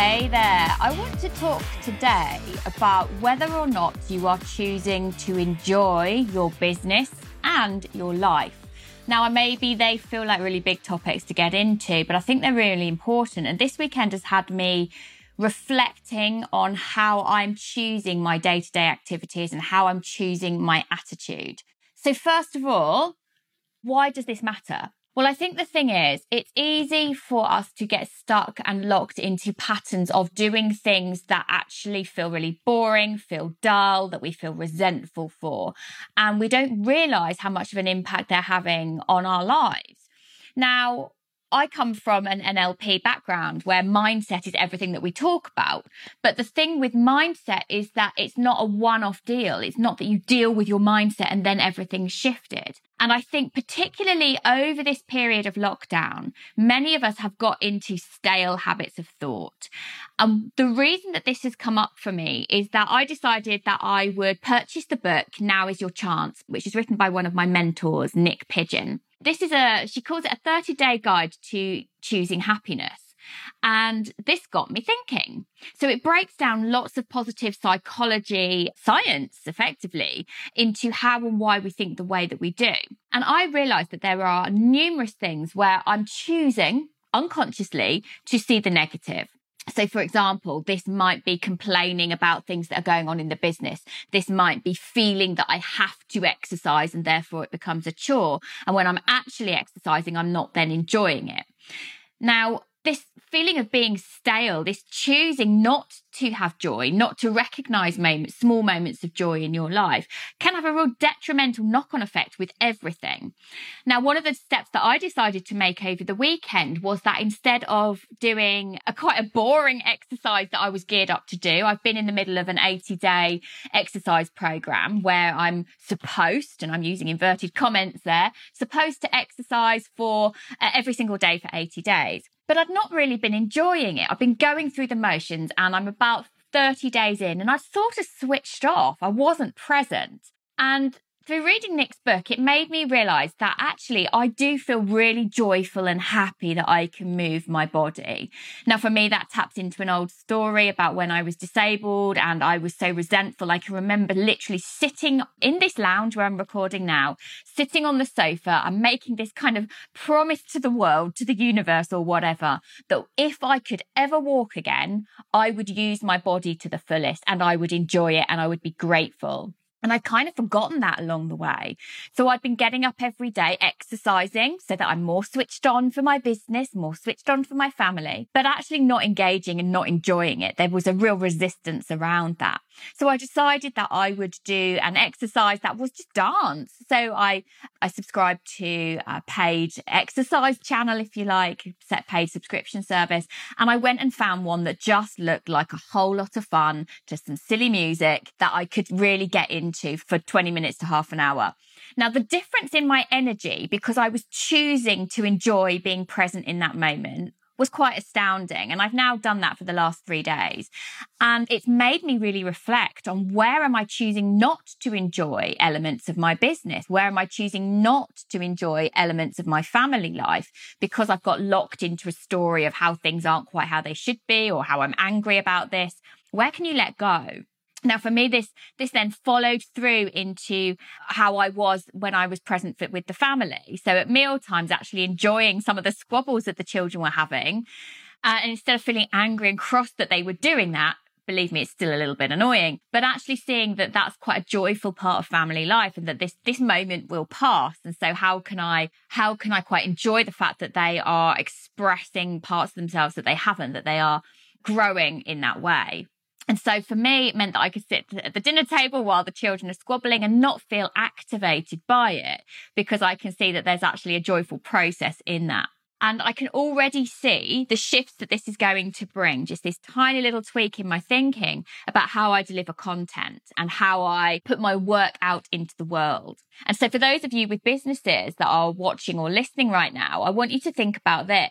Hey there. I want to talk today about whether or not you are choosing to enjoy your business and your life. Now, maybe they feel like really big topics to get into, but I think they're really important. And this weekend has had me reflecting on how I'm choosing my day to day activities and how I'm choosing my attitude. So, first of all, why does this matter? Well, I think the thing is, it's easy for us to get stuck and locked into patterns of doing things that actually feel really boring, feel dull, that we feel resentful for. And we don't realize how much of an impact they're having on our lives. Now, I come from an NLP background where mindset is everything that we talk about. But the thing with mindset is that it's not a one off deal. It's not that you deal with your mindset and then everything's shifted. And I think, particularly over this period of lockdown, many of us have got into stale habits of thought. And the reason that this has come up for me is that I decided that I would purchase the book Now is Your Chance, which is written by one of my mentors, Nick Pigeon. This is a, she calls it a 30 day guide to choosing happiness. And this got me thinking. So it breaks down lots of positive psychology science effectively into how and why we think the way that we do. And I realized that there are numerous things where I'm choosing unconsciously to see the negative. So, for example, this might be complaining about things that are going on in the business. This might be feeling that I have to exercise and therefore it becomes a chore. And when I'm actually exercising, I'm not then enjoying it. Now, this feeling of being stale, this choosing not to have joy, not to recognize moments, small moments of joy in your life, can have a real detrimental knock on effect with everything. Now, one of the steps that I decided to make over the weekend was that instead of doing a quite a boring exercise that I was geared up to do, I've been in the middle of an 80 day exercise program where I'm supposed, and I'm using inverted comments there, supposed to exercise for uh, every single day for 80 days but I'd not really been enjoying it. I've been going through the motions and I'm about 30 days in and I sort of switched off. I wasn't present. And through reading Nick's book, it made me realize that actually I do feel really joyful and happy that I can move my body. Now, for me, that taps into an old story about when I was disabled and I was so resentful. I can remember literally sitting in this lounge where I'm recording now, sitting on the sofa and making this kind of promise to the world, to the universe or whatever, that if I could ever walk again, I would use my body to the fullest and I would enjoy it and I would be grateful. And I'd kind of forgotten that along the way. So I'd been getting up every day, exercising so that I'm more switched on for my business, more switched on for my family, but actually not engaging and not enjoying it. There was a real resistance around that. So I decided that I would do an exercise that was just dance. So I, I subscribed to a paid exercise channel, if you like, set paid subscription service. And I went and found one that just looked like a whole lot of fun, just some silly music that I could really get into for 20 minutes to half an hour. Now, the difference in my energy, because I was choosing to enjoy being present in that moment, was quite astounding. And I've now done that for the last three days. And it's made me really reflect on where am I choosing not to enjoy elements of my business? Where am I choosing not to enjoy elements of my family life because I've got locked into a story of how things aren't quite how they should be or how I'm angry about this? Where can you let go? Now, for me, this this then followed through into how I was when I was present with the family. So at meal times, actually enjoying some of the squabbles that the children were having, uh, and instead of feeling angry and cross that they were doing that, believe me, it's still a little bit annoying. But actually seeing that that's quite a joyful part of family life, and that this this moment will pass. And so, how can I how can I quite enjoy the fact that they are expressing parts of themselves that they haven't, that they are growing in that way. And so for me, it meant that I could sit at the dinner table while the children are squabbling and not feel activated by it because I can see that there's actually a joyful process in that. And I can already see the shifts that this is going to bring, just this tiny little tweak in my thinking about how I deliver content and how I put my work out into the world. And so for those of you with businesses that are watching or listening right now, I want you to think about this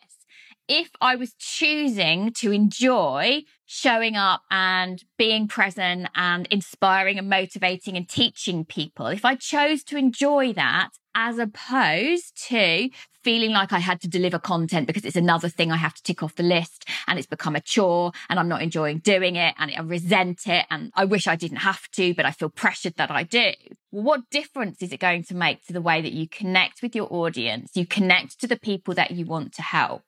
if I was choosing to enjoy showing up and being present and inspiring and motivating and teaching people, if I chose to enjoy that as opposed to feeling like I had to deliver content because it's another thing I have to tick off the list and it's become a chore and I'm not enjoying doing it and I resent it and I wish I didn't have to, but I feel pressured that I do. What difference is it going to make to the way that you connect with your audience? You connect to the people that you want to help.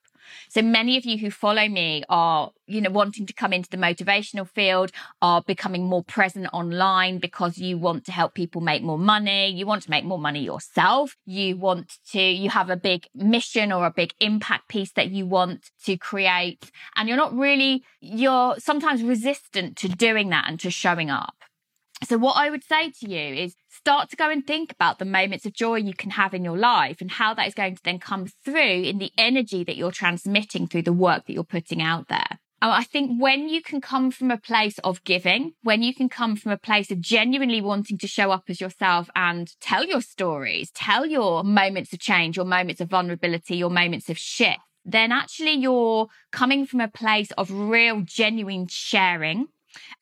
So many of you who follow me are, you know, wanting to come into the motivational field, are becoming more present online because you want to help people make more money. You want to make more money yourself. You want to, you have a big mission or a big impact piece that you want to create. And you're not really, you're sometimes resistant to doing that and to showing up. So what I would say to you is start to go and think about the moments of joy you can have in your life and how that is going to then come through in the energy that you're transmitting through the work that you're putting out there. I think when you can come from a place of giving, when you can come from a place of genuinely wanting to show up as yourself and tell your stories, tell your moments of change, your moments of vulnerability, your moments of shift, then actually you're coming from a place of real, genuine sharing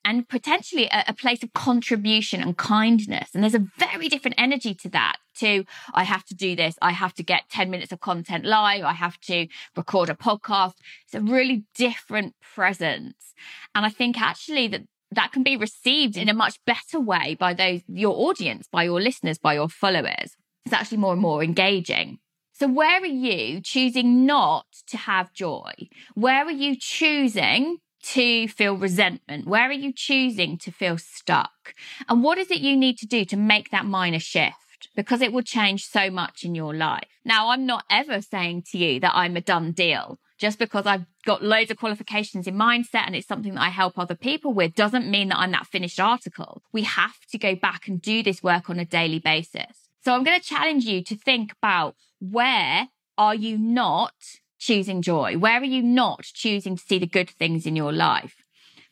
and potentially a, a, place of contribution and kindness. And there's a very different energy to that. To I have to do this, I have to get 10 minutes of content live, I have to record a podcast. It's a really different presence. And I think actually that that can be received in a much better way by those, your audience, by your listeners, by your followers. It's actually more and more engaging. So, where are you choosing not to have joy? Where are you choosing to feel resentment? Where are you choosing to feel stuck? And what is it you need to do to make that minor shift? Because it will change so much in your life. Now, I'm not ever saying to you that I'm a done deal. Just because I've got loads of qualifications in mindset and it's something that I help other people with doesn't mean that I'm that finished article. We have to go back and do this work on a daily basis. So I'm going to challenge you to think about where are you not choosing joy? Where are you not choosing to see the good things in your life?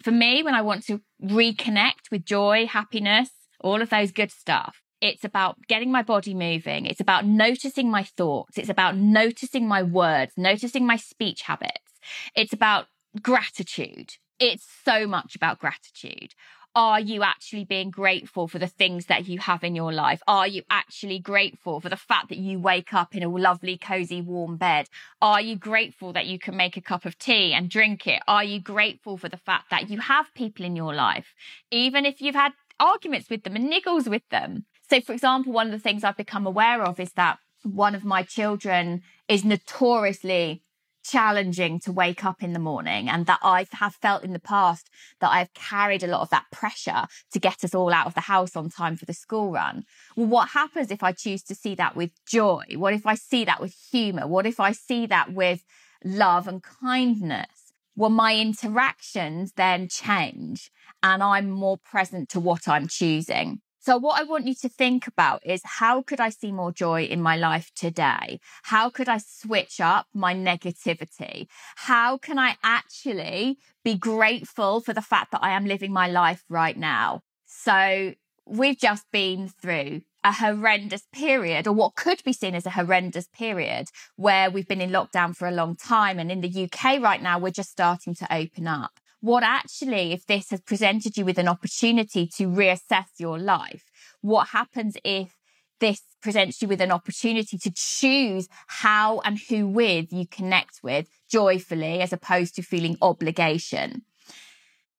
For me, when I want to reconnect with joy, happiness, all of those good stuff, it's about getting my body moving. It's about noticing my thoughts. It's about noticing my words, noticing my speech habits. It's about gratitude. It's so much about gratitude are you actually being grateful for the things that you have in your life? Are you actually grateful for the fact that you wake up in a lovely, cozy, warm bed? Are you grateful that you can make a cup of tea and drink it? Are you grateful for the fact that you have people in your life, even if you've had arguments with them and niggles with them? So, for example, one of the things I've become aware of is that one of my children is notoriously challenging to wake up in the morning and that I have felt in the past that I've carried a lot of that pressure to get us all out of the house on time for the school run. Well, what happens if I choose to see that with joy? What if I see that with humor? What if I see that with love and kindness? Well, my interactions then change and I'm more present to what I'm choosing. So, what I want you to think about is how could I see more joy in my life today? How could I switch up my negativity? How can I actually be grateful for the fact that I am living my life right now? So, we've just been through a horrendous period, or what could be seen as a horrendous period, where we've been in lockdown for a long time. And in the UK right now, we're just starting to open up what actually, if this has presented you with an opportunity to reassess your life, what happens if this presents you with an opportunity to choose how and who with you connect with joyfully as opposed to feeling obligation.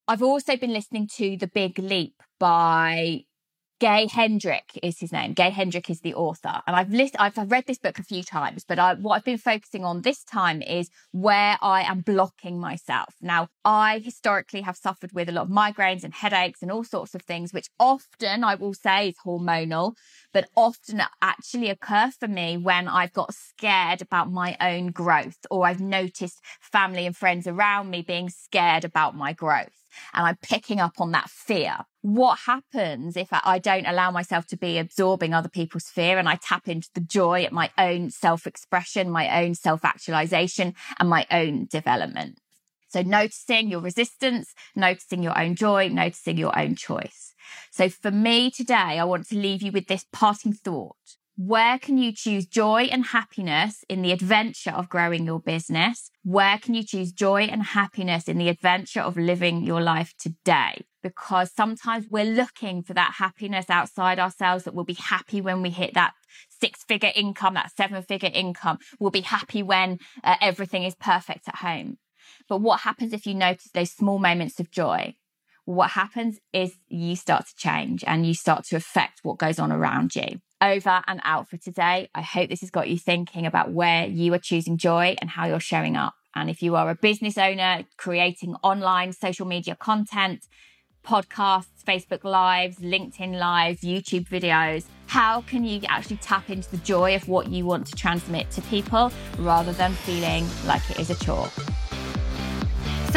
I've also been listening to The Big Leap by Gay Hendrick is his name. Gay Hendrick is the author. And I've list, I've read this book a few times, but I, what I've been focusing on this time is where I am blocking myself. Now, I historically have suffered with a lot of migraines and headaches and all sorts of things, which often I will say is hormonal, but often actually occur for me when I've got scared about my own growth or I've noticed family and friends around me being scared about my growth and I'm picking up on that fear. What happens if I don't allow myself to be absorbing other people's fear and I tap into the joy at my own self expression, my own self actualization, and my own development? So, noticing your resistance, noticing your own joy, noticing your own choice. So, for me today, I want to leave you with this parting thought. Where can you choose joy and happiness in the adventure of growing your business? Where can you choose joy and happiness in the adventure of living your life today? Because sometimes we're looking for that happiness outside ourselves that we'll be happy when we hit that six figure income, that seven figure income. We'll be happy when uh, everything is perfect at home. But what happens if you notice those small moments of joy? What happens is you start to change and you start to affect what goes on around you over and out for today. I hope this has got you thinking about where you are choosing joy and how you're showing up. And if you are a business owner creating online social media content, podcasts, Facebook Lives, LinkedIn Lives, YouTube videos, how can you actually tap into the joy of what you want to transmit to people rather than feeling like it is a chore?